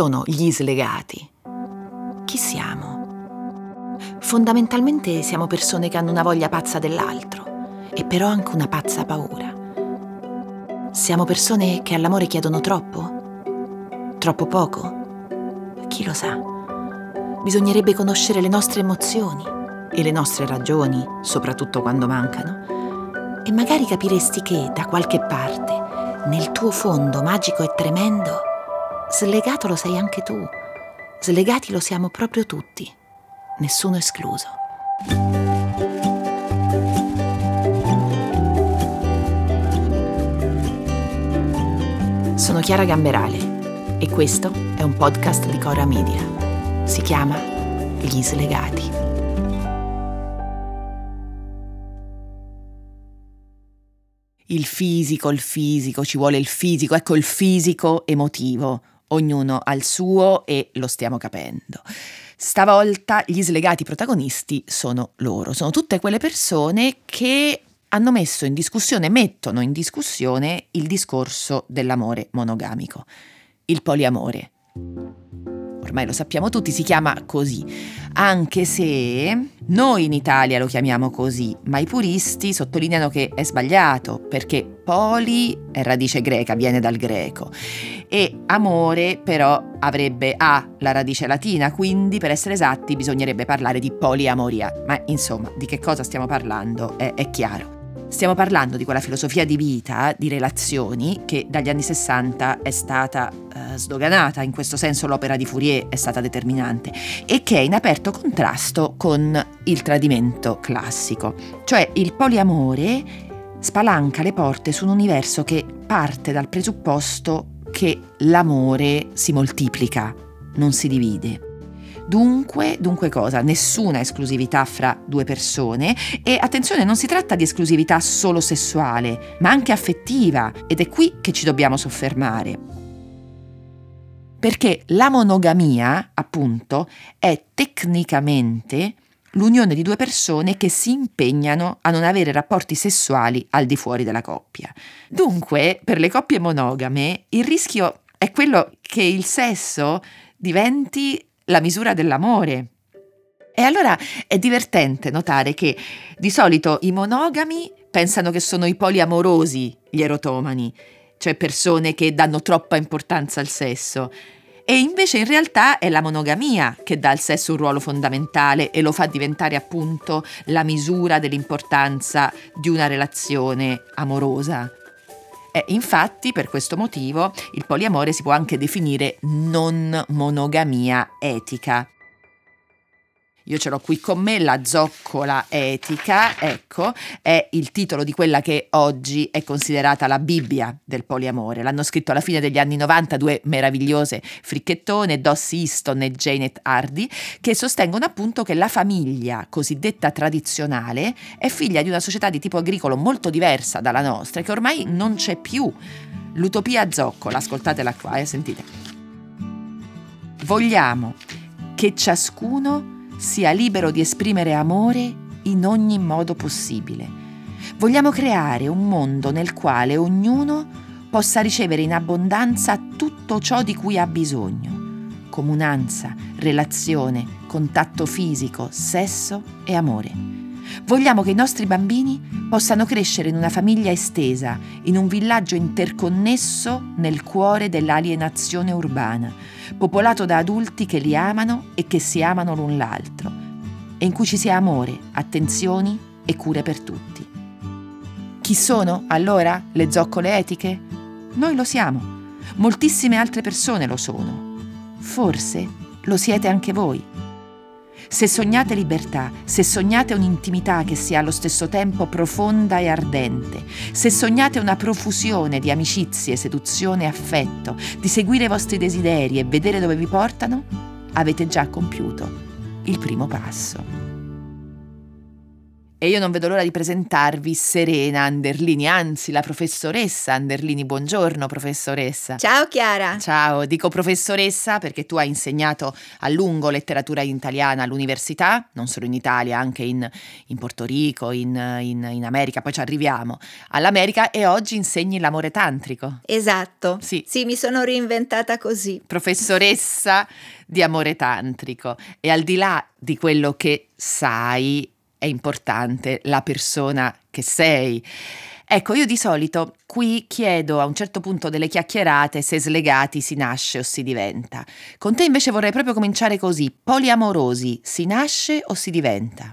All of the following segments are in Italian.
sono gli slegati? Chi siamo? Fondamentalmente siamo persone che hanno una voglia pazza dell'altro e però anche una pazza paura. Siamo persone che all'amore chiedono troppo? Troppo poco? Chi lo sa? Bisognerebbe conoscere le nostre emozioni e le nostre ragioni, soprattutto quando mancano. E magari capiresti che da qualche parte, nel tuo fondo magico e tremendo, Slegato lo sei anche tu. Slegati lo siamo proprio tutti, nessuno escluso. Sono Chiara Gamberale e questo è un podcast di Cora Media. Si chiama Gli Slegati. Il fisico, il fisico, ci vuole il fisico, ecco il fisico emotivo ognuno ha il suo e lo stiamo capendo. Stavolta gli slegati protagonisti sono loro, sono tutte quelle persone che hanno messo in discussione, mettono in discussione il discorso dell'amore monogamico, il poliamore ormai lo sappiamo tutti, si chiama così, anche se noi in Italia lo chiamiamo così, ma i puristi sottolineano che è sbagliato, perché poli è radice greca, viene dal greco, e amore però avrebbe A la radice latina, quindi per essere esatti bisognerebbe parlare di poliamoria, ma insomma di che cosa stiamo parlando? È, è chiaro. Stiamo parlando di quella filosofia di vita, di relazioni, che dagli anni 60 è stata eh, sdoganata, in questo senso l'opera di Fourier è stata determinante, e che è in aperto contrasto con il tradimento classico. Cioè il poliamore spalanca le porte su un universo che parte dal presupposto che l'amore si moltiplica, non si divide. Dunque, dunque cosa? Nessuna esclusività fra due persone e attenzione, non si tratta di esclusività solo sessuale, ma anche affettiva ed è qui che ci dobbiamo soffermare. Perché la monogamia, appunto, è tecnicamente l'unione di due persone che si impegnano a non avere rapporti sessuali al di fuori della coppia. Dunque, per le coppie monogame, il rischio è quello che il sesso diventi la misura dell'amore. E allora è divertente notare che di solito i monogami pensano che sono i poliamorosi gli erotomani, cioè persone che danno troppa importanza al sesso. E invece in realtà è la monogamia che dà al sesso un ruolo fondamentale e lo fa diventare appunto la misura dell'importanza di una relazione amorosa. E infatti, per questo motivo, il poliamore si può anche definire non monogamia etica. Io ce l'ho qui con me, La zoccola etica, ecco, è il titolo di quella che oggi è considerata la Bibbia del poliamore. L'hanno scritto alla fine degli anni 90 due meravigliose fricchettone, Dossie Easton e Janet Hardy, che sostengono appunto che la famiglia cosiddetta tradizionale è figlia di una società di tipo agricolo molto diversa dalla nostra, che ormai non c'è più. L'utopia zoccola, ascoltatela qua, eh, sentite. Vogliamo che ciascuno sia libero di esprimere amore in ogni modo possibile. Vogliamo creare un mondo nel quale ognuno possa ricevere in abbondanza tutto ciò di cui ha bisogno. Comunanza, relazione, contatto fisico, sesso e amore. Vogliamo che i nostri bambini possano crescere in una famiglia estesa, in un villaggio interconnesso nel cuore dell'alienazione urbana, popolato da adulti che li amano e che si amano l'un l'altro, e in cui ci sia amore, attenzioni e cure per tutti. Chi sono allora le zoccole etiche? Noi lo siamo. Moltissime altre persone lo sono. Forse lo siete anche voi. Se sognate libertà, se sognate un'intimità che sia allo stesso tempo profonda e ardente, se sognate una profusione di amicizie, seduzione e affetto, di seguire i vostri desideri e vedere dove vi portano, avete già compiuto il primo passo. E io non vedo l'ora di presentarvi Serena Anderlini, anzi la professoressa Anderlini. Buongiorno professoressa. Ciao Chiara. Ciao, dico professoressa perché tu hai insegnato a lungo letteratura italiana all'università, non solo in Italia, anche in, in Porto Rico, in, in, in, America, poi ci arriviamo all'America e oggi insegni l'amore tantrico. Esatto. Sì. sì, mi sono reinventata così. Professoressa di amore tantrico e al di là di quello che sai è importante la persona che sei. Ecco, io di solito qui chiedo a un certo punto delle chiacchierate se slegati si nasce o si diventa. Con te invece vorrei proprio cominciare così. Poliamorosi, si nasce o si diventa?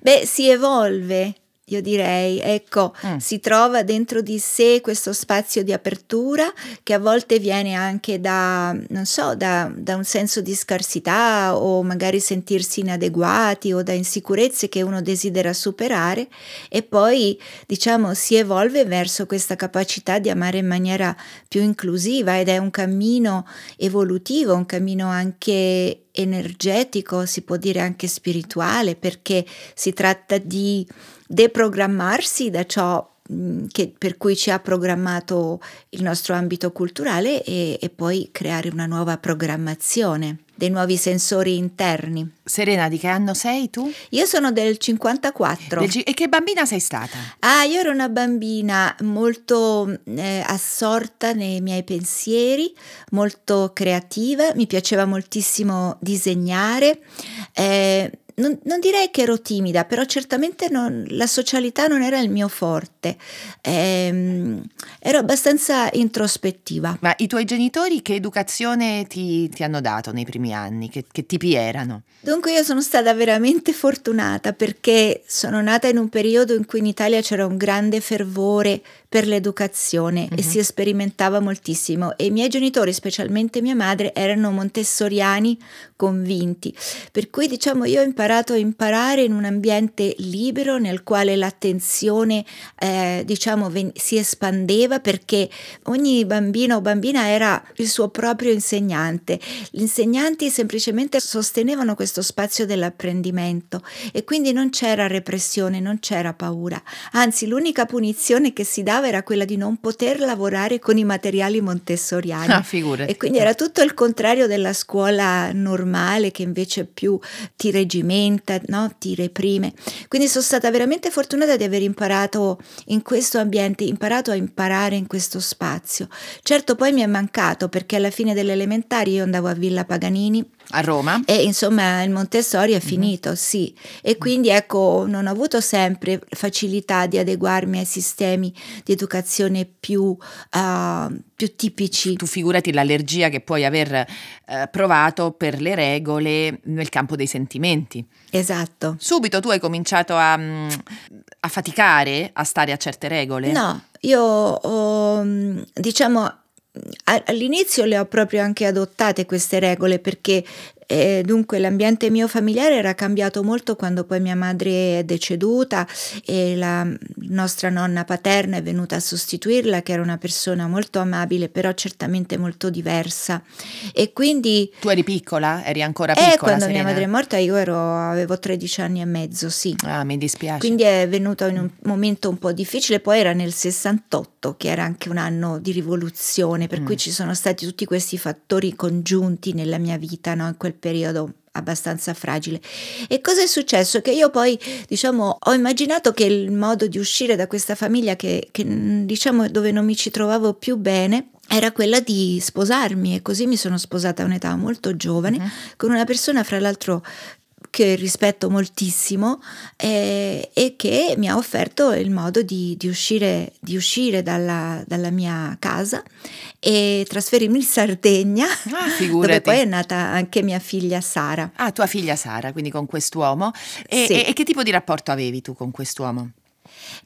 Beh, si evolve io direi, ecco, mm. si trova dentro di sé questo spazio di apertura che a volte viene anche da, non so, da, da, un senso di scarsità o magari sentirsi inadeguati o da insicurezze che uno desidera superare e poi, diciamo, si evolve verso questa capacità di amare in maniera più inclusiva ed è un cammino evolutivo, un cammino anche energetico, si può dire anche spirituale, perché si tratta di deprogrammarsi da ciò che, per cui ci ha programmato il nostro ambito culturale e, e poi creare una nuova programmazione dei nuovi sensori interni. Serena, di che anno sei tu? Io sono del 54. Del, e che bambina sei stata? Ah, io ero una bambina molto eh, assorta nei miei pensieri, molto creativa, mi piaceva moltissimo disegnare. Eh, non, non, direi che ero timida, però certamente non, la socialità non era il mio forte, ehm, ero abbastanza introspettiva. Ma i tuoi genitori che educazione ti, ti hanno dato nei primi anni? Che, che, tipi erano? Dunque io sono stata veramente fortunata perché sono nata in un periodo in cui in Italia c'era un grande fervore per l'educazione uh-huh. e mhm. si sperimentava moltissimo e i miei genitori, specialmente mia madre, erano montessoriani convinti, per cui diciamo io ho imparato a imparare in un ambiente libero nel quale l'attenzione eh, diciamo ven- si espandeva perché ogni bambino o bambina era il suo proprio insegnante. Gli insegnanti semplicemente sostenevano questo spazio dell'apprendimento e quindi non c'era repressione, non c'era paura, anzi l'unica punizione che si dava era quella di non poter lavorare con i materiali montessoriani. Ah, e quindi era tutto il contrario della scuola normale che invece più ti regimenta, no? ti reprime. Quindi sono stata veramente fortunata di aver imparato in questo ambiente, imparato a imparare in questo spazio. Certo poi mi è mancato perché alla fine delle elementari io andavo a Villa Paganini a Roma? E insomma il Montessori è mhm. finito, mm-hmm. sì. E quindi ecco, non ho avuto sempre facilità di adeguarmi ai sistemi di educazione più, uh, più tipici. Tu figurati l'allergia che puoi aver uh, provato per le regole nel campo dei sentimenti. Esatto. Subito tu hai cominciato a, mm, a faticare a stare a certe regole? No, io ho, mm, diciamo all'inizio le ho proprio anche adottate queste regole perché e dunque l'ambiente mio familiare era cambiato molto quando poi mia madre è deceduta e la nostra nonna paterna è venuta a sostituirla, che era una persona molto amabile, però certamente molto diversa. E quindi. Tu eri piccola? Eri ancora piccola? Eh, quando Serena? mia madre è morta io ero, avevo 13 anni e mezzo, sì. Ah, mi dispiace. Quindi è venuto in un momento un po' difficile, poi era nel 68, che era anche un anno di rivoluzione, per mm. cui ci sono stati tutti questi fattori congiunti nella mia vita, no? In quel periodo abbastanza fragile. E cosa è successo? Che io poi, diciamo, ho immaginato che il modo di uscire da questa famiglia che, che diciamo, dove non mi ci trovavo più bene, era quella di sposarmi e così mi sono sposata a un'età molto giovane uh-huh. con una persona fra l'altro che rispetto moltissimo eh, e che mi ha offerto il modo di, di uscire, di uscire dalla, dalla, mia casa e trasferirmi in Sardegna, ah, dove poi è nata anche mia figlia Sara. Ah, tua figlia Sara, quindi con quest'uomo. E, sì. e, e che tipo di rapporto avevi tu con quest'uomo?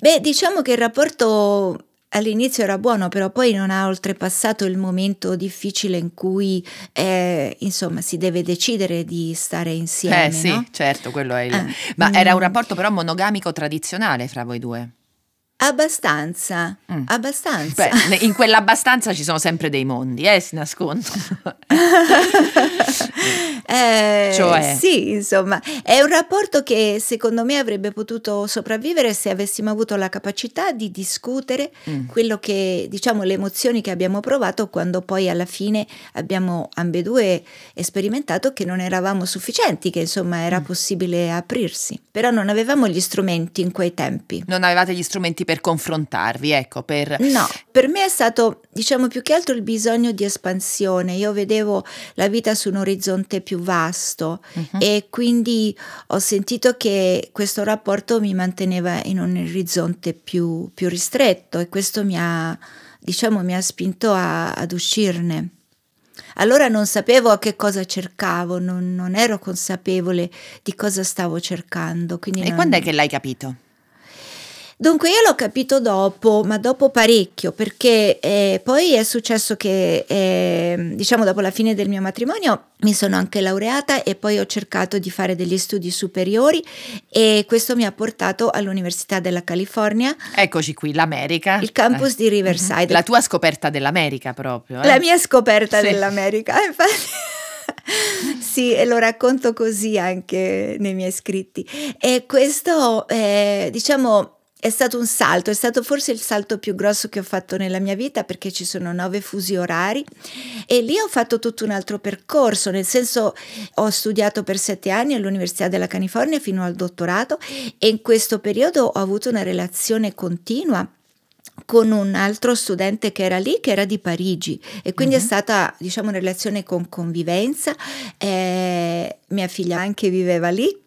Beh, diciamo che il rapporto all'inizio era buono, però poi non ha oltrepassato il momento difficile in cui eh, insomma si deve decidere di stare insieme. Eh sì, no? certo, quello è il... Ah, Ma mm. era un rapporto però monogamico tradizionale fra voi due? Abbastanza, mm. abbastanza. Beh, in quell'abbastanza ci sono sempre dei mondi, eh, si nascondono. eh, cioè. Sì, insomma, è un rapporto che secondo me avrebbe potuto sopravvivere se avessimo avuto la capacità di discutere mm. quello che, diciamo, le emozioni che abbiamo provato quando poi alla fine abbiamo ambedue sperimentato che non eravamo sufficienti, che insomma era mm. possibile aprirsi. Però non avevamo gli strumenti in quei tempi. Non avevate gli strumenti per confrontarvi, ecco, per... No, per me è stato, diciamo, più che altro il bisogno di espansione. Io vedevo la vita su un orizzonte più vasto uh-huh. e quindi ho sentito che questo rapporto mi manteneva in un orizzonte più, più ristretto e questo mi ha, diciamo, mi ha spinto a, ad uscirne. Allora non sapevo a che cosa cercavo, non, non ero consapevole di cosa stavo cercando. e non... quando è che l'hai capito? Dunque io l'ho capito dopo, ma dopo parecchio, perché eh, poi è successo che, eh, diciamo, dopo la fine del mio matrimonio mi sono anche laureata e poi ho cercato di fare degli studi superiori e questo mi ha portato all'Università della California. Eccoci qui, l'America. Il campus eh. di Riverside. La tua scoperta dell'America proprio. Eh? La mia scoperta sì. dell'America, infatti. sì, e lo racconto così anche nei miei scritti. E questo, eh, diciamo, è stato un salto, è stato forse il salto più grosso che ho fatto nella mia vita perché ci sono nove fusi orari. E lì ho fatto tutto un altro percorso, nel senso ho studiato per sette anni all'Università della California fino al dottorato e in questo periodo ho avuto una relazione continua con un altro studente che era lì, che era di Parigi. E quindi uh-huh. è stata diciamo una relazione con convivenza, eh, mia figlia anche viveva lì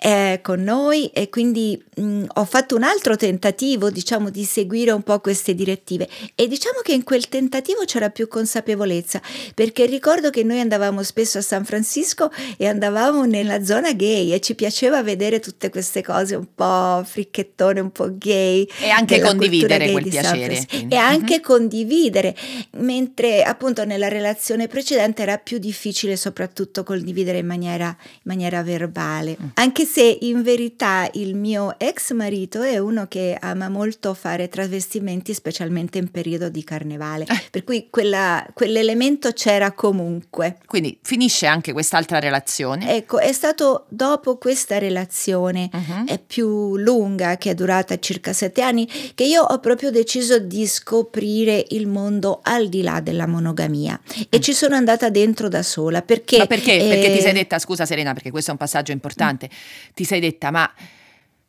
eh, con noi e quindi mh, ho fatto un altro tentativo, diciamo, di seguire un po' queste direttive e diciamo che in quel tentativo c'era più consapevolezza, perché ricordo che noi andavamo spesso a San Francisco e andavamo nella zona gay e ci piaceva vedere tutte queste cose un po' fricchettone, un po' gay e anche condividere quel piacere e anche uh-huh. condividere, mentre appunto nella relazione precedente era più difficile soprattutto condividere in maniera, in maniera verbale. Mm. Anche se in verità il mio ex marito è uno che ama molto fare travestimenti, specialmente in periodo di carnevale, eh. per cui quella, quell'elemento c'era comunque. Quindi finisce anche quest'altra relazione. Ecco, è stato dopo questa relazione uh-huh. più lunga, che è durata circa sette anni, che io ho proprio deciso di scoprire il mondo al di là della monogamia mm. e ci sono andata dentro da sola. Perché? Ma perché? Eh, perché ti sei detta, scusa Serena, perché questo è un passaggio importante, ti sei detta ma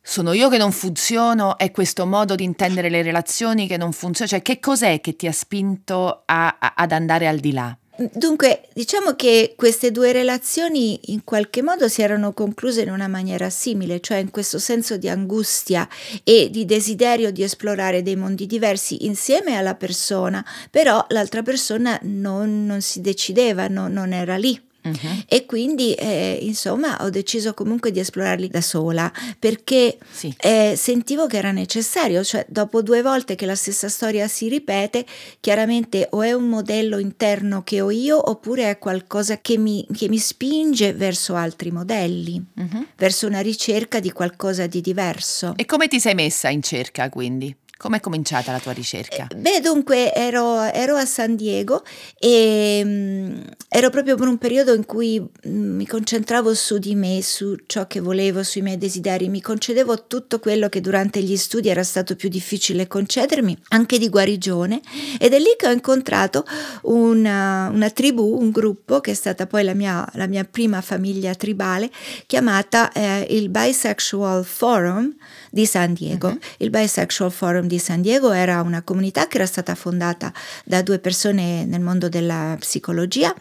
sono io che non funziono, è questo modo di intendere le relazioni che non funziona, cioè che cos'è che ti ha spinto a, a, ad andare al di là? Dunque, diciamo che queste due relazioni in qualche modo si erano concluse in una maniera simile, cioè in questo senso di angustia e di desiderio di esplorare dei mondi diversi insieme alla persona, però l'altra persona non, non si decideva, no, non era lì. Uh-huh. E quindi eh, insomma ho deciso comunque di esplorarli da sola perché sì. eh, sentivo che era necessario, cioè dopo due volte che la stessa storia si ripete, chiaramente o è un modello interno che ho io oppure è qualcosa che mi, che mi spinge verso altri modelli, uh-huh. verso una ricerca di qualcosa di diverso. E come ti sei messa in cerca quindi? Come è cominciata la tua ricerca? Eh, beh, dunque ero, ero a San Diego e um, ero proprio per un periodo in cui um, mi concentravo su di me, su ciò che volevo, sui miei desideri, mi concedevo tutto quello che durante gli studi era stato più difficile concedermi, anche di guarigione, ed è lì che ho incontrato una, una tribù, un gruppo che è stata poi la mia, la mia prima famiglia tribale, chiamata eh, il Bisexual Forum di San Diego. Uh-huh. Il Bisexual Forum di San Diego era una comunità che era stata fondata da due persone nel mondo della psicologia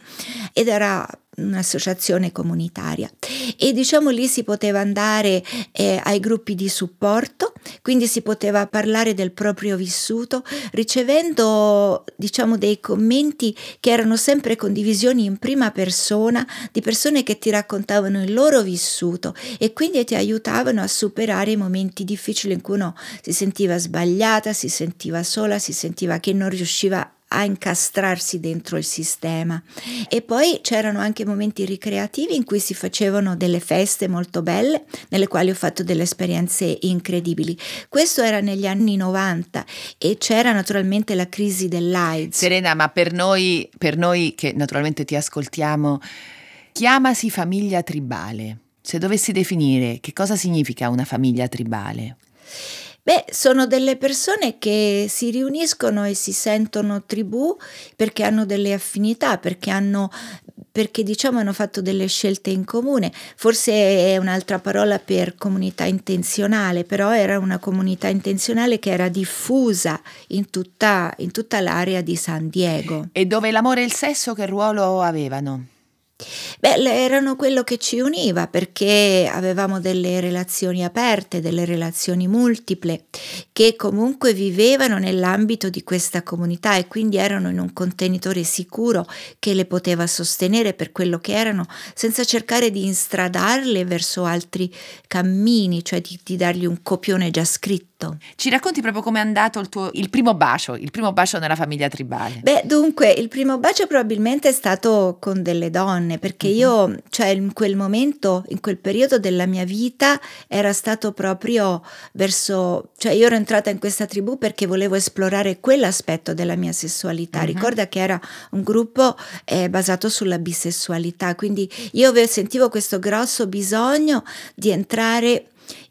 ed era un'associazione comunitaria. E diciamo lì si poteva andare eh, ai gruppi di supporto, quindi si poteva parlare del proprio vissuto ricevendo diciamo dei commenti che erano sempre condivisioni in prima persona di persone che ti raccontavano il loro vissuto e quindi ti aiutavano a superare i momenti difficili in cui uno si sentiva sbagliata, si sentiva sola, si sentiva che non riusciva a incastrarsi dentro il sistema. E poi c'erano anche momenti ricreativi in cui si facevano delle feste molto belle, nelle quali ho fatto delle esperienze incredibili. Questo era negli anni 90 e c'era naturalmente la crisi dell'AIDS. Serena, ma per noi, per noi che naturalmente ti ascoltiamo, chiamasi famiglia tribale. Se dovessi definire che cosa significa una famiglia tribale? Beh, sono delle persone che si riuniscono e si sentono tribù perché hanno delle affinità, perché hanno perché diciamo hanno fatto delle scelte in comune, forse è un'altra parola per comunità intenzionale, però era una comunità intenzionale che era diffusa in tutta, in tutta l'area di San Diego. E dove l'amore e il sesso che ruolo avevano? Beh, erano quello che ci univa perché avevamo delle relazioni aperte, delle relazioni multiple, che comunque vivevano nell'ambito di questa comunità e quindi erano in un contenitore sicuro che le poteva sostenere per quello che erano, senza cercare di instradarle verso altri cammini, cioè di, di dargli un copione già scritto. Ci racconti proprio come è andato il tuo il primo bacio, il primo bacio nella famiglia tribale? Beh, dunque, il primo bacio probabilmente è stato con delle donne, perché uh-huh. io, cioè in quel momento, in quel periodo della mia vita, era stato proprio verso, cioè io ero entrata in questa tribù perché volevo esplorare quell'aspetto della mia sessualità. Uh-huh. Ricorda che era un gruppo eh, basato sulla bisessualità, quindi io sentivo questo grosso bisogno di entrare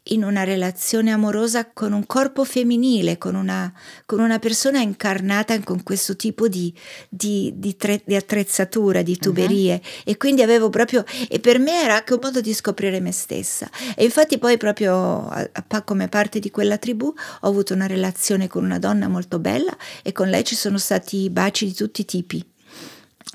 in una relazione amorosa con un corpo femminile, con una, con una persona incarnata con questo tipo di, di, di, tre, di attrezzatura, di tuberie. Uh-huh. E quindi avevo proprio, e per me era anche un modo di scoprire me stessa. E infatti poi proprio a, a, come parte di quella tribù ho avuto una relazione con una donna molto bella e con lei ci sono stati baci di tutti i tipi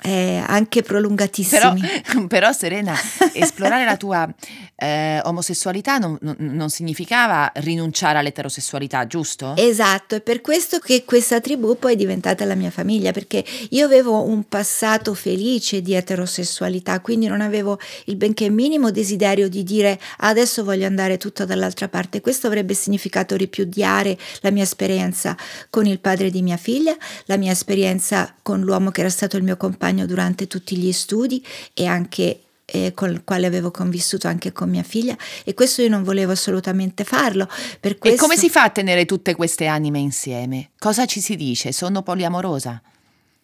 eh, anche prolungatissimi. Però, però Serena, esplorare la tua eh, omosessualità non, non, non, significava rinunciare all'eterosessualità, giusto? Esatto, è per questo che questa tribù poi è diventata la mia famiglia, perché io avevo un passato felice di eterosessualità, quindi non avevo il benché minimo desiderio di dire adesso voglio andare tutto dall'altra parte. Questo avrebbe significato ripudiare la mia esperienza con il padre di mia figlia, la mia esperienza con l'uomo che era stato il mio compagno compagno durante tutti gli studi e anche eh, con il quale avevo convissuto anche con mia figlia e questo io non volevo assolutamente farlo. Per questo... E come si fa a tenere tutte queste anime insieme? Cosa ci si dice? Sono poliamorosa?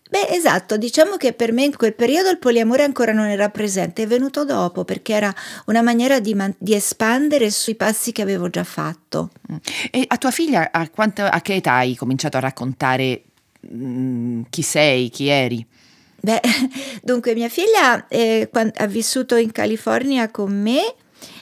Beh, esatto, diciamo che per me in quel periodo il poliamore ancora non era presente, è venuto dopo perché era una maniera di, man- di espandere sui passi che avevo già fatto. Mm. E a tua figlia a, quanto, a che età hai cominciato a raccontare mh, mm, chi sei, chi eri? Beh, dunque mia figlia eh, ha vissuto in California con me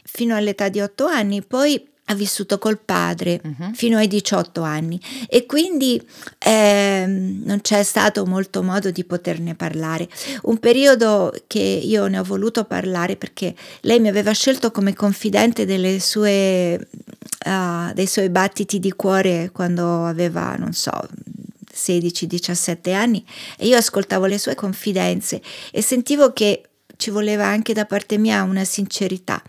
fino all'età di 8 anni, poi ha vissuto col padre uh-huh. fino ai 18 anni e quindi eh, non c'è stato molto modo di poterne parlare. Un periodo che io ne ho voluto parlare perché lei mi aveva scelto come confidente sue, uh, dei suoi battiti di cuore quando aveva, non so, 16-17 anni e io ascoltavo le sue confidenze e sentivo che ci voleva anche da parte mia una sincerità.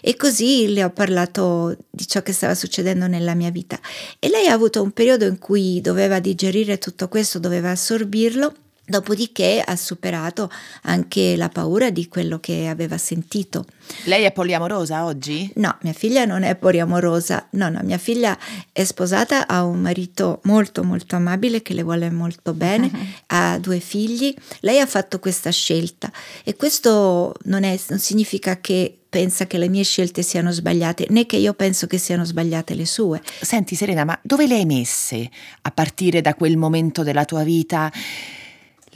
E così le ho parlato di ciò che stava succedendo nella mia vita. E lei ha avuto un periodo in cui doveva digerire tutto questo, doveva assorbirlo Dopodiché ha superato anche la paura di quello che aveva sentito. Lei è poliamorosa oggi? No, mia figlia non è poliamorosa. No, no, mia figlia è sposata, ha un marito molto molto amabile che le vuole molto bene, uh-huh. ha due figli. Lei ha fatto questa scelta e questo non, è, non significa che pensa che le mie scelte siano sbagliate, né che io penso che siano sbagliate le sue. Senti Serena, ma dove le hai messe a partire da quel momento della tua vita?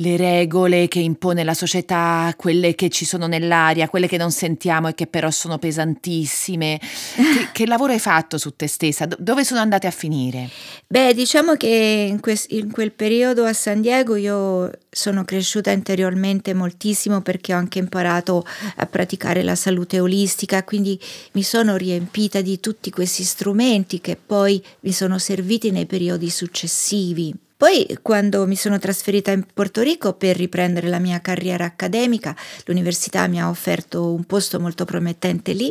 Le regole che impone la società, quelle che ci sono nell'aria, quelle che non sentiamo e che però sono pesantissime. Che, che lavoro hai fatto su te stessa? dove sono andate a finire? Beh, diciamo che in, que- in quel periodo a San Diego io sono cresciuta interiormente moltissimo perché ho anche imparato a praticare la salute olistica, quindi mi sono riempita di tutti questi strumenti che poi mi sono serviti nei periodi successivi Poi quando mi sono trasferita in Porto Rico per riprendere la mia carriera accademica, l'università mi ha offerto un posto molto promettente lì,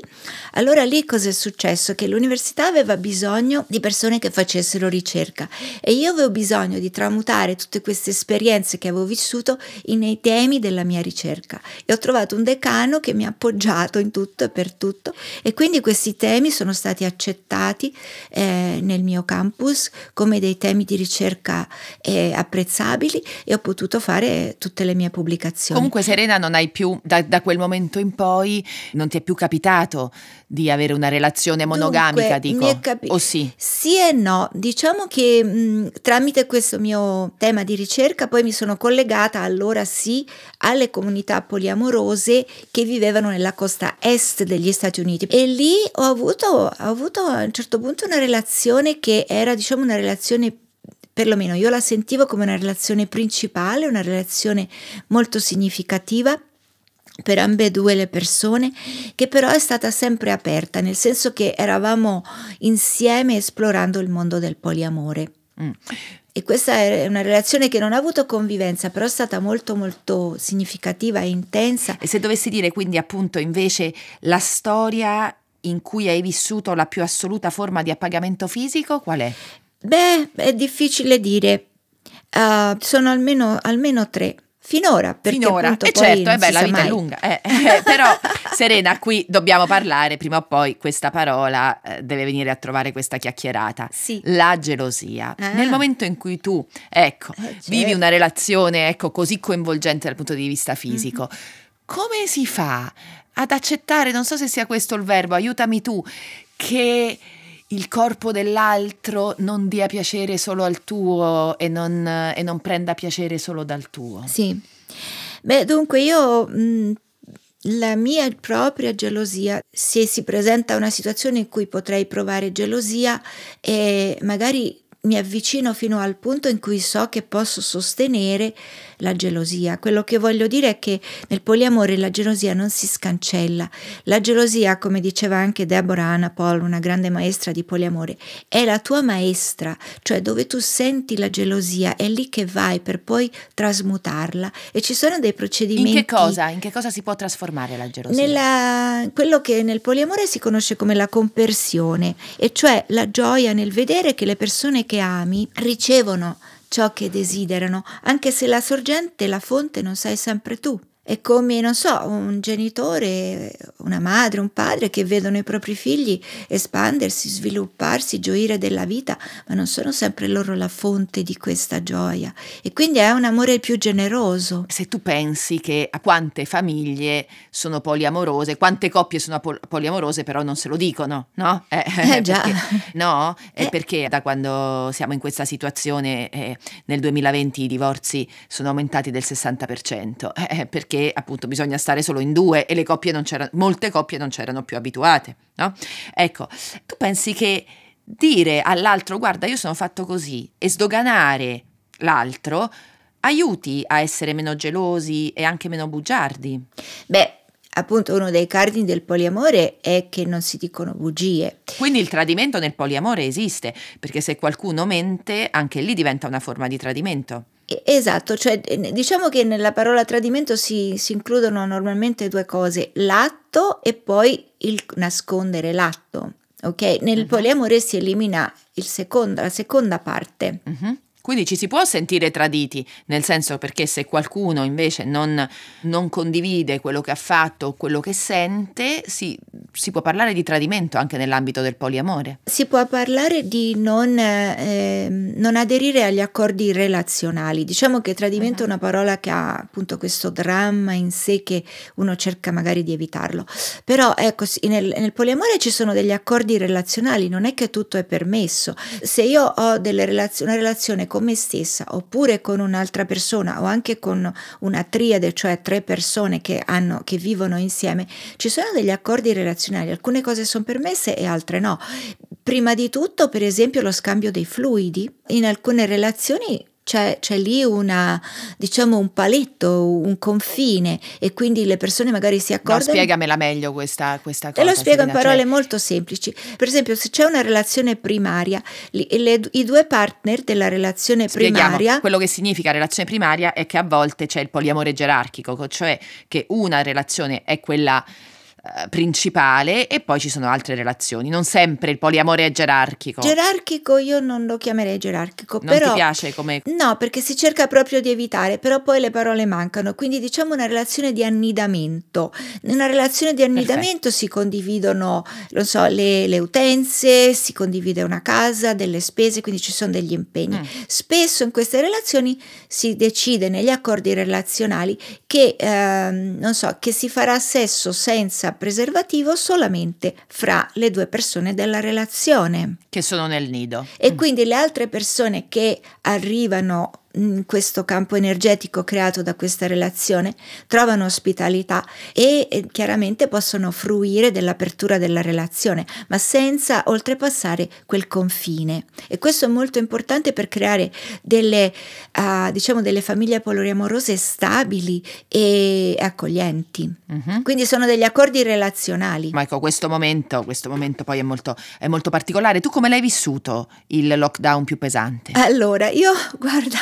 allora lì cosa è successo? Che l'università aveva bisogno di persone che facessero ricerca e io avevo bisogno di tramutare tutte queste esperienze che avevo vissuto nei temi della mia ricerca e ho trovato un decano che mi ha appoggiato in tutto e per tutto e quindi questi temi sono stati accettati eh, nel mio campus come dei temi di ricerca eh, apprezzabili e ho potuto fare tutte le mie pubblicazioni. Comunque Serena non hai più, da, da quel momento in poi, non ti è più capitato di avere una relazione monogamica, Dunque, dico. capi- o sì? Sì e no, diciamo che mh, tramite questo mio tema di ricerca poi mi sono collegata allora sì alle comunità poliamorose che vivevano nella costa est degli Stati Uniti e lì ho avuto, ho avuto a un certo punto una relazione che era diciamo una relazione perlomeno io la sentivo come una relazione principale, una relazione molto significativa per ambedue le persone, che però è stata sempre aperta, nel senso che eravamo insieme esplorando il mondo del poliamore. Mm. E questa è una relazione che non ha avuto convivenza, però è stata molto molto significativa e intensa. E se dovessi dire quindi appunto invece la storia in cui hai vissuto la più assoluta forma di appagamento fisico, qual è? Beh, è difficile dire. Uh, sono almeno, almeno tre. Finora, perché Finora, appunto e poi certo, eh beh, la vita è mai. lunga, eh, eh, però Serena, qui dobbiamo parlare, prima o poi questa parola eh, deve venire a trovare questa chiacchierata. Sì. La gelosia. Ah. Nel momento in cui tu, ecco, Eh, vivi certo. una relazione, ecco, così coinvolgente dal punto di vista fisico, Mhm. come si fa ad accettare, non so se sia questo il verbo, aiutami tu, che il corpo dell'altro non dia piacere solo al tuo e non, e non prenda piacere solo dal tuo? Sì. Beh, dunque io mh, la mia propria gelosia, se si presenta una situazione in cui potrei provare gelosia e magari mi avvicino fino al punto in cui so che posso sostenere la gelosia. Quello che voglio dire è che nel poliamore la gelosia non si scancella. La gelosia, come diceva anche Deborah Anna Paul, una grande maestra di poliamore, è la tua maestra, cioè dove tu senti la gelosia, è lì che vai per poi trasmutarla e ci sono dei procedimenti In che cosa? In che cosa si può trasformare la gelosia? nella, quello che nel poliamore si conosce come la compersione, e cioè la gioia nel vedere che le persone che ami ricevono ciò che desiderano, anche se la sorgente, la fonte non sei sempre tu. È come, non so, un genitore, una madre, un padre che vedono i propri figli espandersi, svilupparsi, gioire della vita, ma non sono sempre loro la fonte di questa gioia. E quindi è un amore più generoso. Se tu pensi che a quante famiglie sono poliamorose, quante coppie sono pol- poliamorose, però non se lo dicono, no? Eh, Eh, già. perché- no? È Eh. perché da quando siamo in questa situazione eh, nel 2020 i divorzi sono aumentati del 60%, eh, perché appunto bisogna stare solo in due e le coppie non c'erano, molte coppie non c'erano più abituate, no? Ecco, tu pensi che dire all'altro guarda io sono fatto così e sdoganare l'altro aiuti a essere meno gelosi e anche meno bugiardi. Beh, appunto uno dei cardini del poliamore è che non si dicono bugie. Quindi il tradimento nel poliamore esiste, perché se qualcuno mente, anche lì diventa una forma di tradimento. Esatto, cioè diciamo che nella parola tradimento si, si includono normalmente due cose, l'atto e poi il nascondere l'atto. Ok? Nel Mhm. poliamore si elimina il secondo- la seconda parte. Mhm. Quindi ci si può sentire traditi, nel senso perché se qualcuno invece non, non condivide quello che ha fatto o quello che sente, si, si può parlare di tradimento anche nell'ambito del poliamore. Si può parlare di non, eh, non aderire agli accordi relazionali. Diciamo che tradimento è una parola che ha appunto questo dramma in sé che uno cerca magari di evitarlo. Però ecco, nel, nel poliamore ci sono degli accordi relazionali, non è che tutto è permesso. Se io ho relaz- una relazione con me stessa oppure con un'altra persona o anche con una triade, cioè tre persone che, hanno, che vivono insieme, ci sono degli accordi relazionali, alcune cose sono permesse e altre no. Prima di tutto, per esempio, lo scambio dei fluidi. In alcune relazioni c'è, c'è, lì una, diciamo un paletto, un confine e quindi le persone magari si accordano. No, spiegamela meglio questa, questa cosa. Te lo spiego in parole cioè... molto semplici. Per esempio, se c'è una relazione primaria, le, le, i due partner della relazione Spieghiamo, primaria. Quello che significa relazione primaria è che a volte c'è il poliamore gerarchico, cioè che una relazione è quella principale e poi ci sono altre relazioni. Non sempre il poliamore è gerarchico. Gerarchico io non lo chiamerei gerarchico. Non però, ti piace come... No, perché si cerca proprio di evitare, però poi le parole mancano. Quindi diciamo una relazione di annidamento. In una relazione di annidamento Perfetto. si condividono, non so, le, le, utenze, si condivide una casa, delle spese, quindi ci sono degli impegni. Mm. Spesso in queste relazioni si decide negli accordi relazionali che, ehm, non so, che si farà sesso senza preservativo solamente fra le due persone della relazione. Che sono nel nido. E mm. quindi le altre persone che arrivano questo campo energetico creato da questa relazione trovano ospitalità e eh, chiaramente possono fruire dell'apertura della relazione, ma senza oltrepassare quel confine. E questo è molto importante per creare delle, uh, diciamo, delle famiglie poloriamorose stabili e accoglienti. Uh-huh. Quindi sono degli accordi relazionali. Ma ecco, questo momento, questo momento poi è molto, è molto particolare. Tu come l'hai vissuto il lockdown più pesante? Allora, io guarda,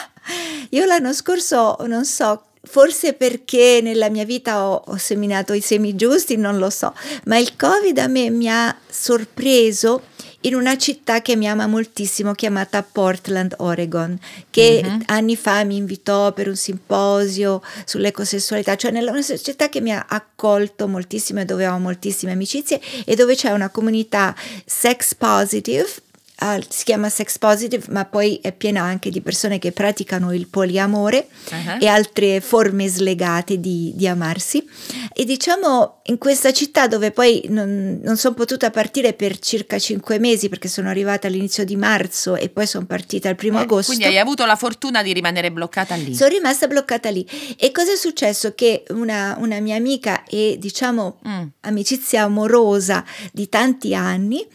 io l'anno scorso, non so, forse perché nella mia vita ho, ho, seminato i semi giusti, non lo so, ma il Covid a me mi ha sorpreso in una città che mi ama moltissimo chiamata Portland, Oregon, che uh-huh. anni fa mi invitò per un simposio sull'ecosessualità, cioè nella una città che mi ha accolto moltissimo e dove ho moltissime amicizie e dove c'è una comunità sex positive Uh, si chiama sex positive, ma poi è piena anche di persone che praticano il poliamore uh-huh. e altre forme slegate di, di, amarsi. E diciamo in questa città dove poi non, non sono potuta partire per circa cinque mesi perché sono arrivata all'inizio di marzo e poi sono partita il primo eh, agosto. Quindi hai avuto la fortuna di rimanere bloccata lì. Sono rimasta bloccata lì. E cosa è successo? Che una, una mia amica e diciamo mm. amicizia amorosa di tanti anni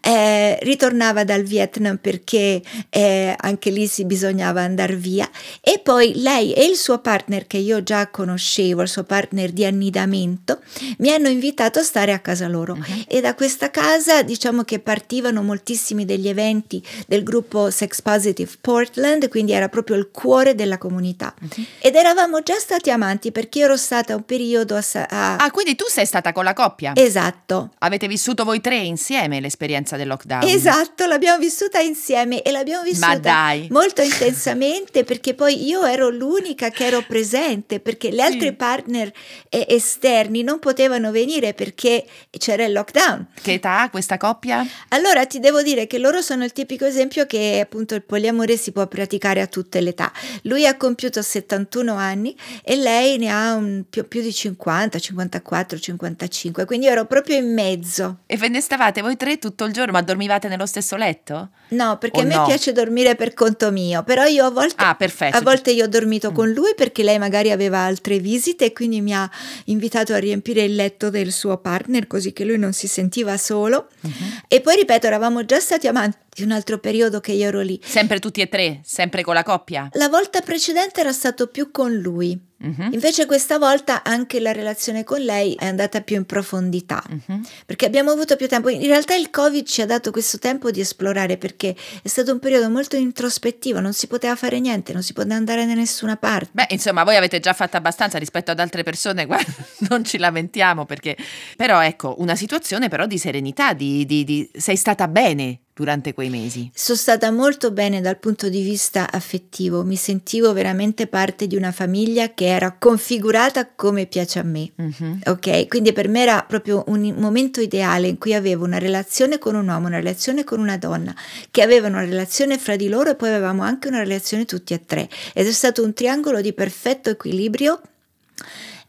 eh, ritornava dal Vietnam perché eh, anche lì si bisognava andare via e poi lei e il suo partner che io già conoscevo, il suo partner di annidamento, mi hanno invitato a stare a casa loro uh-huh. e da questa casa diciamo che partivano moltissimi degli eventi del gruppo Sex Positive Portland, quindi era proprio il cuore della comunità uh-huh. ed eravamo già stati amanti perché io ero stata un periodo a, a... Ah, quindi tu sei stata con la coppia? Esatto. Avete vissuto voi tre insieme l'esperienza del lockdown? Esatto, l'abbiamo vissuta insieme e l'abbiamo vissuta molto intensamente perché poi io ero l'unica che ero presente perché le altre sì. partner eh, esterni non potevano venire perché c'era il lockdown. Che età ha questa coppia? Allora ti devo dire che loro sono il tipico esempio che appunto il poliamore si può praticare a tutte le età. Lui ha compiuto 71 anni e lei ne ha un, più, più di 50, 54, 55, quindi io ero proprio in mezzo. E ve ne stavate voi tre tutto il giorno, ma dormivate nello stesso letto? Letto? No, perché o a me no? piace dormire per conto mio, però io a volte, ah, a volte io ho dormito mm. con lui perché lei magari aveva altre visite e quindi mi ha invitato a riempire il letto del suo partner così che lui non si sentiva solo. Mm-hmm. E poi ripeto, eravamo già stati amanti un altro periodo che io ero lì. Sempre tutti e tre? Sempre con la coppia? La volta precedente era stato più con lui. Uh-huh. Invece questa volta anche la relazione con lei è andata più in profondità, uh-huh. perché abbiamo avuto più tempo. In realtà il Covid ci ha dato questo tempo di esplorare perché è stato un periodo molto introspettivo, non si poteva fare niente, non si poteva andare da nessuna parte. Beh, insomma, voi avete già fatto abbastanza rispetto ad altre persone, guarda, non ci lamentiamo perché... Però ecco, una situazione però di serenità, di, di, di... sei stata bene durante quei mesi? Sono stata molto bene dal punto di vista affettivo, mi sentivo veramente parte di una famiglia che era configurata come piace a me. Uh-huh. Ok, quindi per me era proprio un momento ideale in cui avevo una relazione con un uomo, una relazione con una donna, che avevano una relazione fra di loro e poi avevamo anche una relazione tutti e tre. Ed è stato un triangolo di perfetto equilibrio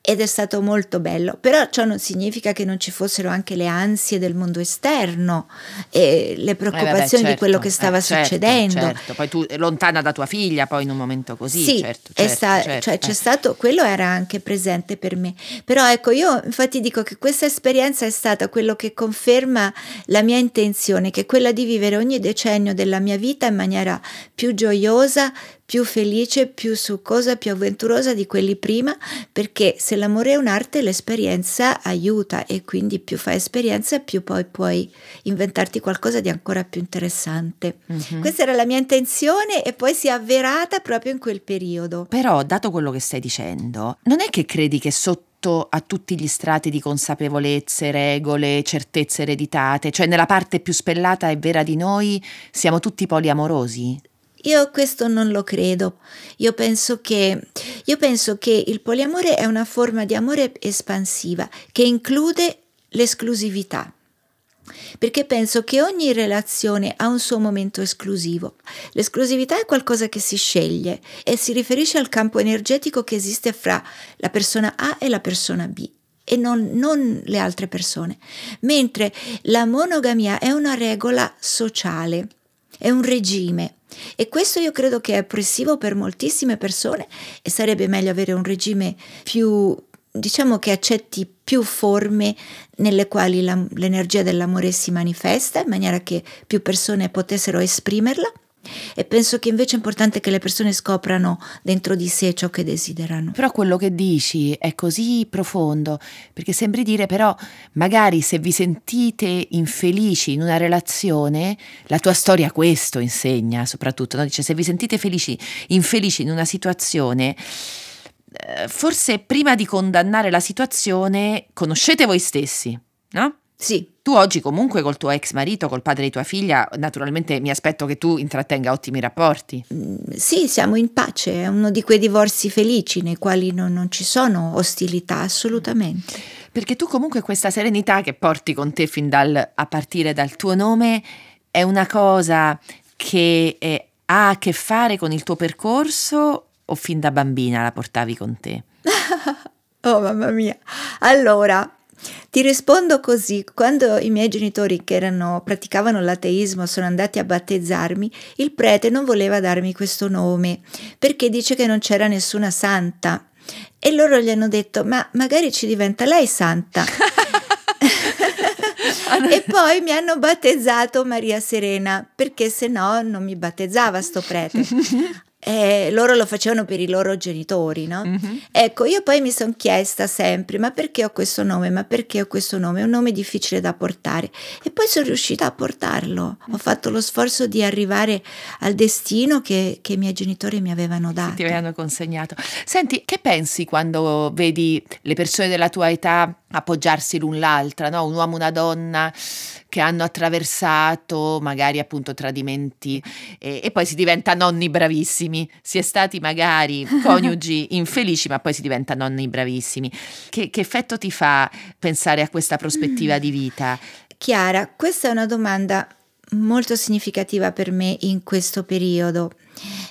ed è stato molto bello, però ciò non significa che non ci fossero anche le ansie del mondo esterno e le preoccupazioni eh beh, certo, di quello che stava eh, certo, succedendo. Certo. Poi tu lontana da tua figlia, poi in un momento così, sì, certo, certo, sta, certo, cioè c'è eh. stato, quello era anche presente per me, però ecco io infatti dico che questa esperienza è stata quello che conferma la mia intenzione, che è quella di vivere ogni decennio della mia vita in maniera più gioiosa, più felice, più succosa, più avventurosa di quelli prima, perché se l'amore è un'arte l'esperienza aiuta e quindi più fai esperienza più poi puoi inventarti qualcosa di ancora più interessante. Mm-hmm. Questa era la mia intenzione e poi si è avverata proprio in quel periodo. Però, dato quello che stai dicendo, non è che credi che sotto a tutti gli strati di consapevolezze, regole, certezze ereditate, cioè nella parte più spellata e vera di noi siamo tutti poliamorosi? Io questo non lo credo. Io penso, che, io penso che il poliamore è una forma di amore espansiva che include l'esclusività. Perché penso che ogni relazione ha un suo momento esclusivo. L'esclusività è qualcosa che si sceglie e si riferisce al campo energetico che esiste fra la persona A e la persona B e non, non, le altre persone, mentre la monogamia è una regola sociale, è un regime e questo io credo che è oppressivo per moltissime persone e sarebbe meglio avere un regime più, diciamo che accetti più forme nelle quali la, l'energia dell'amore si manifesta in maniera che più persone potessero esprimerla e penso che invece è importante che le persone scoprano dentro di sé ciò che desiderano. Però quello che dici è così profondo, perché sembri dire però magari se vi sentite infelici in una relazione, la tua storia questo insegna soprattutto, no? dice se vi sentite felici, infelici in una situazione, eh, forse prima di condannare la situazione conoscete voi stessi, no? Sì. Tu oggi comunque col tuo ex marito, col padre di tua figlia, naturalmente mi aspetto che tu intrattenga ottimi rapporti. Mm, sì, siamo in pace, è uno di quei divorzi felici nei quali non, non ci sono ostilità, assolutamente. Perché tu comunque questa serenità che porti con te fin dal, a partire dal tuo nome è una cosa che è, ha a che fare con il tuo percorso o fin da bambina la portavi con te? oh mamma mia. Allora, ti rispondo così, quando i miei genitori che erano, praticavano l'ateismo sono andati a battezzarmi, il prete non voleva darmi questo nome perché dice che non c'era nessuna santa e loro gli hanno detto ma magari ci diventa lei santa. e poi mi hanno battezzato Maria Serena perché se no non mi battezzava sto prete. Eh, loro lo facevano per i loro genitori, no? Mm-hmm. Ecco, io poi mi sono chiesta sempre, ma perché ho questo nome? Ma perché ho questo nome? È un nome difficile da portare. E poi sono riuscita a portarlo. Ho fatto lo sforzo di arrivare al destino che, che i miei genitori mi avevano dato. Che ti avevano consegnato. Senti, che pensi quando vedi le persone della tua età appoggiarsi l'un l'altra, no? Un uomo e una donna che hanno attraversato magari appunto tradimenti e, e, poi si diventa nonni bravissimi. Si è stati magari coniugi infelici, ma poi si diventa nonni bravissimi. Che, che effetto ti fa pensare a questa prospettiva di vita? Chiara, questa è una domanda molto significativa per me in questo periodo,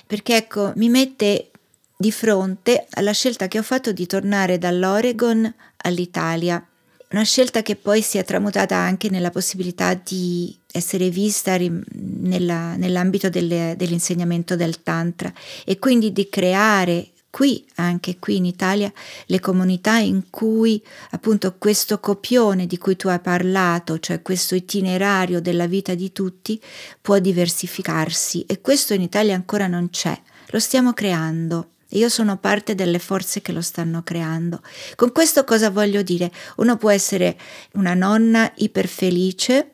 perché ecco, mi mette di fronte alla scelta che ho fatto di tornare dall'Oregon all'Italia. Una scelta che poi si è tramutata anche nella possibilità di essere vista nella, nell'ambito delle, dell'insegnamento del Tantra e quindi di creare qui, anche qui in Italia, le comunità in cui appunto questo copione di cui tu hai parlato, cioè questo itinerario della vita di tutti, può diversificarsi. E questo in Italia ancora non c'è, lo stiamo creando. Io sono parte delle forze che lo stanno creando. Con questo cosa voglio dire? Uno può essere una nonna iperfelice,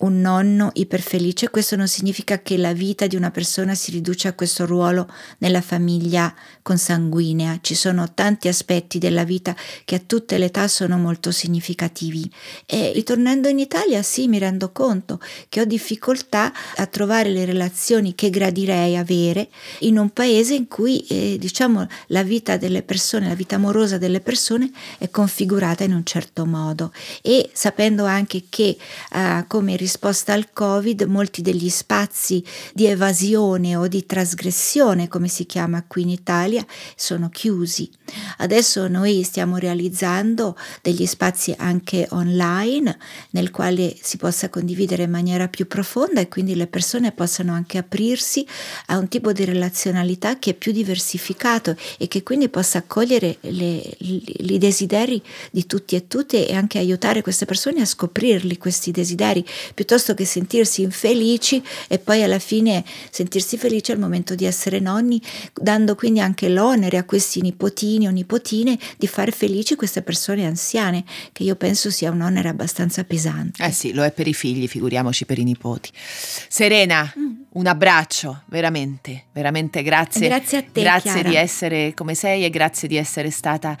un nonno iperfelice, questo non significa che la vita di una persona si riduce a questo ruolo nella famiglia consanguinea. Ci sono tanti aspetti della vita che a tutte le età sono molto significativi. E ritornando in Italia, sì, mi rendo conto che ho difficoltà a trovare le relazioni che gradirei avere in un paese in cui, eh, diciamo, la vita delle persone, la vita amorosa delle persone è configurata in un certo modo. E sapendo anche che, eh, come rispetto risposta al Covid molti degli spazi di evasione o di trasgressione, come si chiama qui in Italia, sono chiusi. Adesso noi stiamo realizzando degli spazi anche online nel quale si possa condividere in maniera più profonda e quindi le persone possano anche aprirsi a un tipo di relazionalità che è più diversificato e che quindi possa accogliere i desideri di tutti e tutte e anche aiutare queste persone a scoprirli questi desideri piuttosto che sentirsi infelici e poi alla fine sentirsi felici al momento di essere nonni, dando quindi anche l'onere a questi nipotini o nipotine di far felici queste persone anziane, che io penso sia un onere abbastanza pesante. Eh sì, lo è per i figli, figuriamoci per i nipoti. Serena, mm. un abbraccio, veramente, veramente grazie. Grazie a te. Grazie Chiara. di essere come sei e grazie di essere stata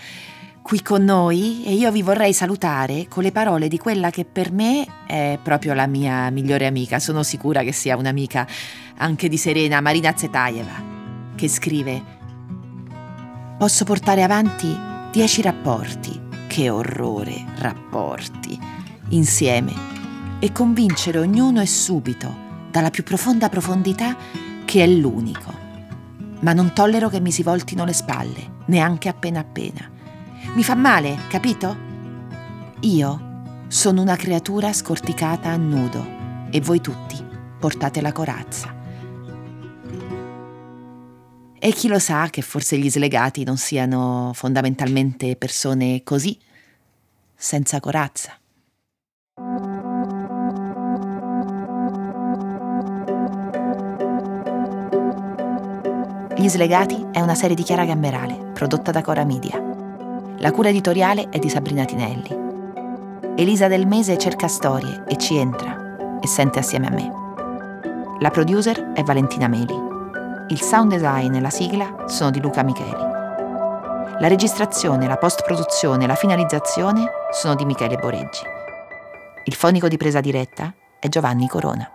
qui con noi e io vi vorrei salutare con le parole di quella che per me è proprio la mia migliore amica. Sono sicura che sia un'amica anche di Serena, Marina Zetaeva, che scrive Posso portare avanti dieci rapporti, che orrore, rapporti, insieme e convincere ognuno e subito, dalla più profonda profondità, che è l'unico. Ma non tollero che mi si voltino le spalle, neanche appena appena mi fa male, capito? Io sono una creatura scorticata a nudo e voi tutti portate la corazza. E chi lo sa che forse gli slegati non siano fondamentalmente persone così, senza corazza. Gli Slegati è una serie di Chiara Gamberale, prodotta da Cora Media. La cura editoriale è di Sabrina Tinelli. Elisa Del Mese cerca storie e ci entra e sente assieme a me. La producer è Valentina Meli. Il sound design e la sigla sono di Luca Micheli. La registrazione, la post-produzione e la finalizzazione sono di Michele Boreggi. Il fonico di presa diretta è Giovanni Corona.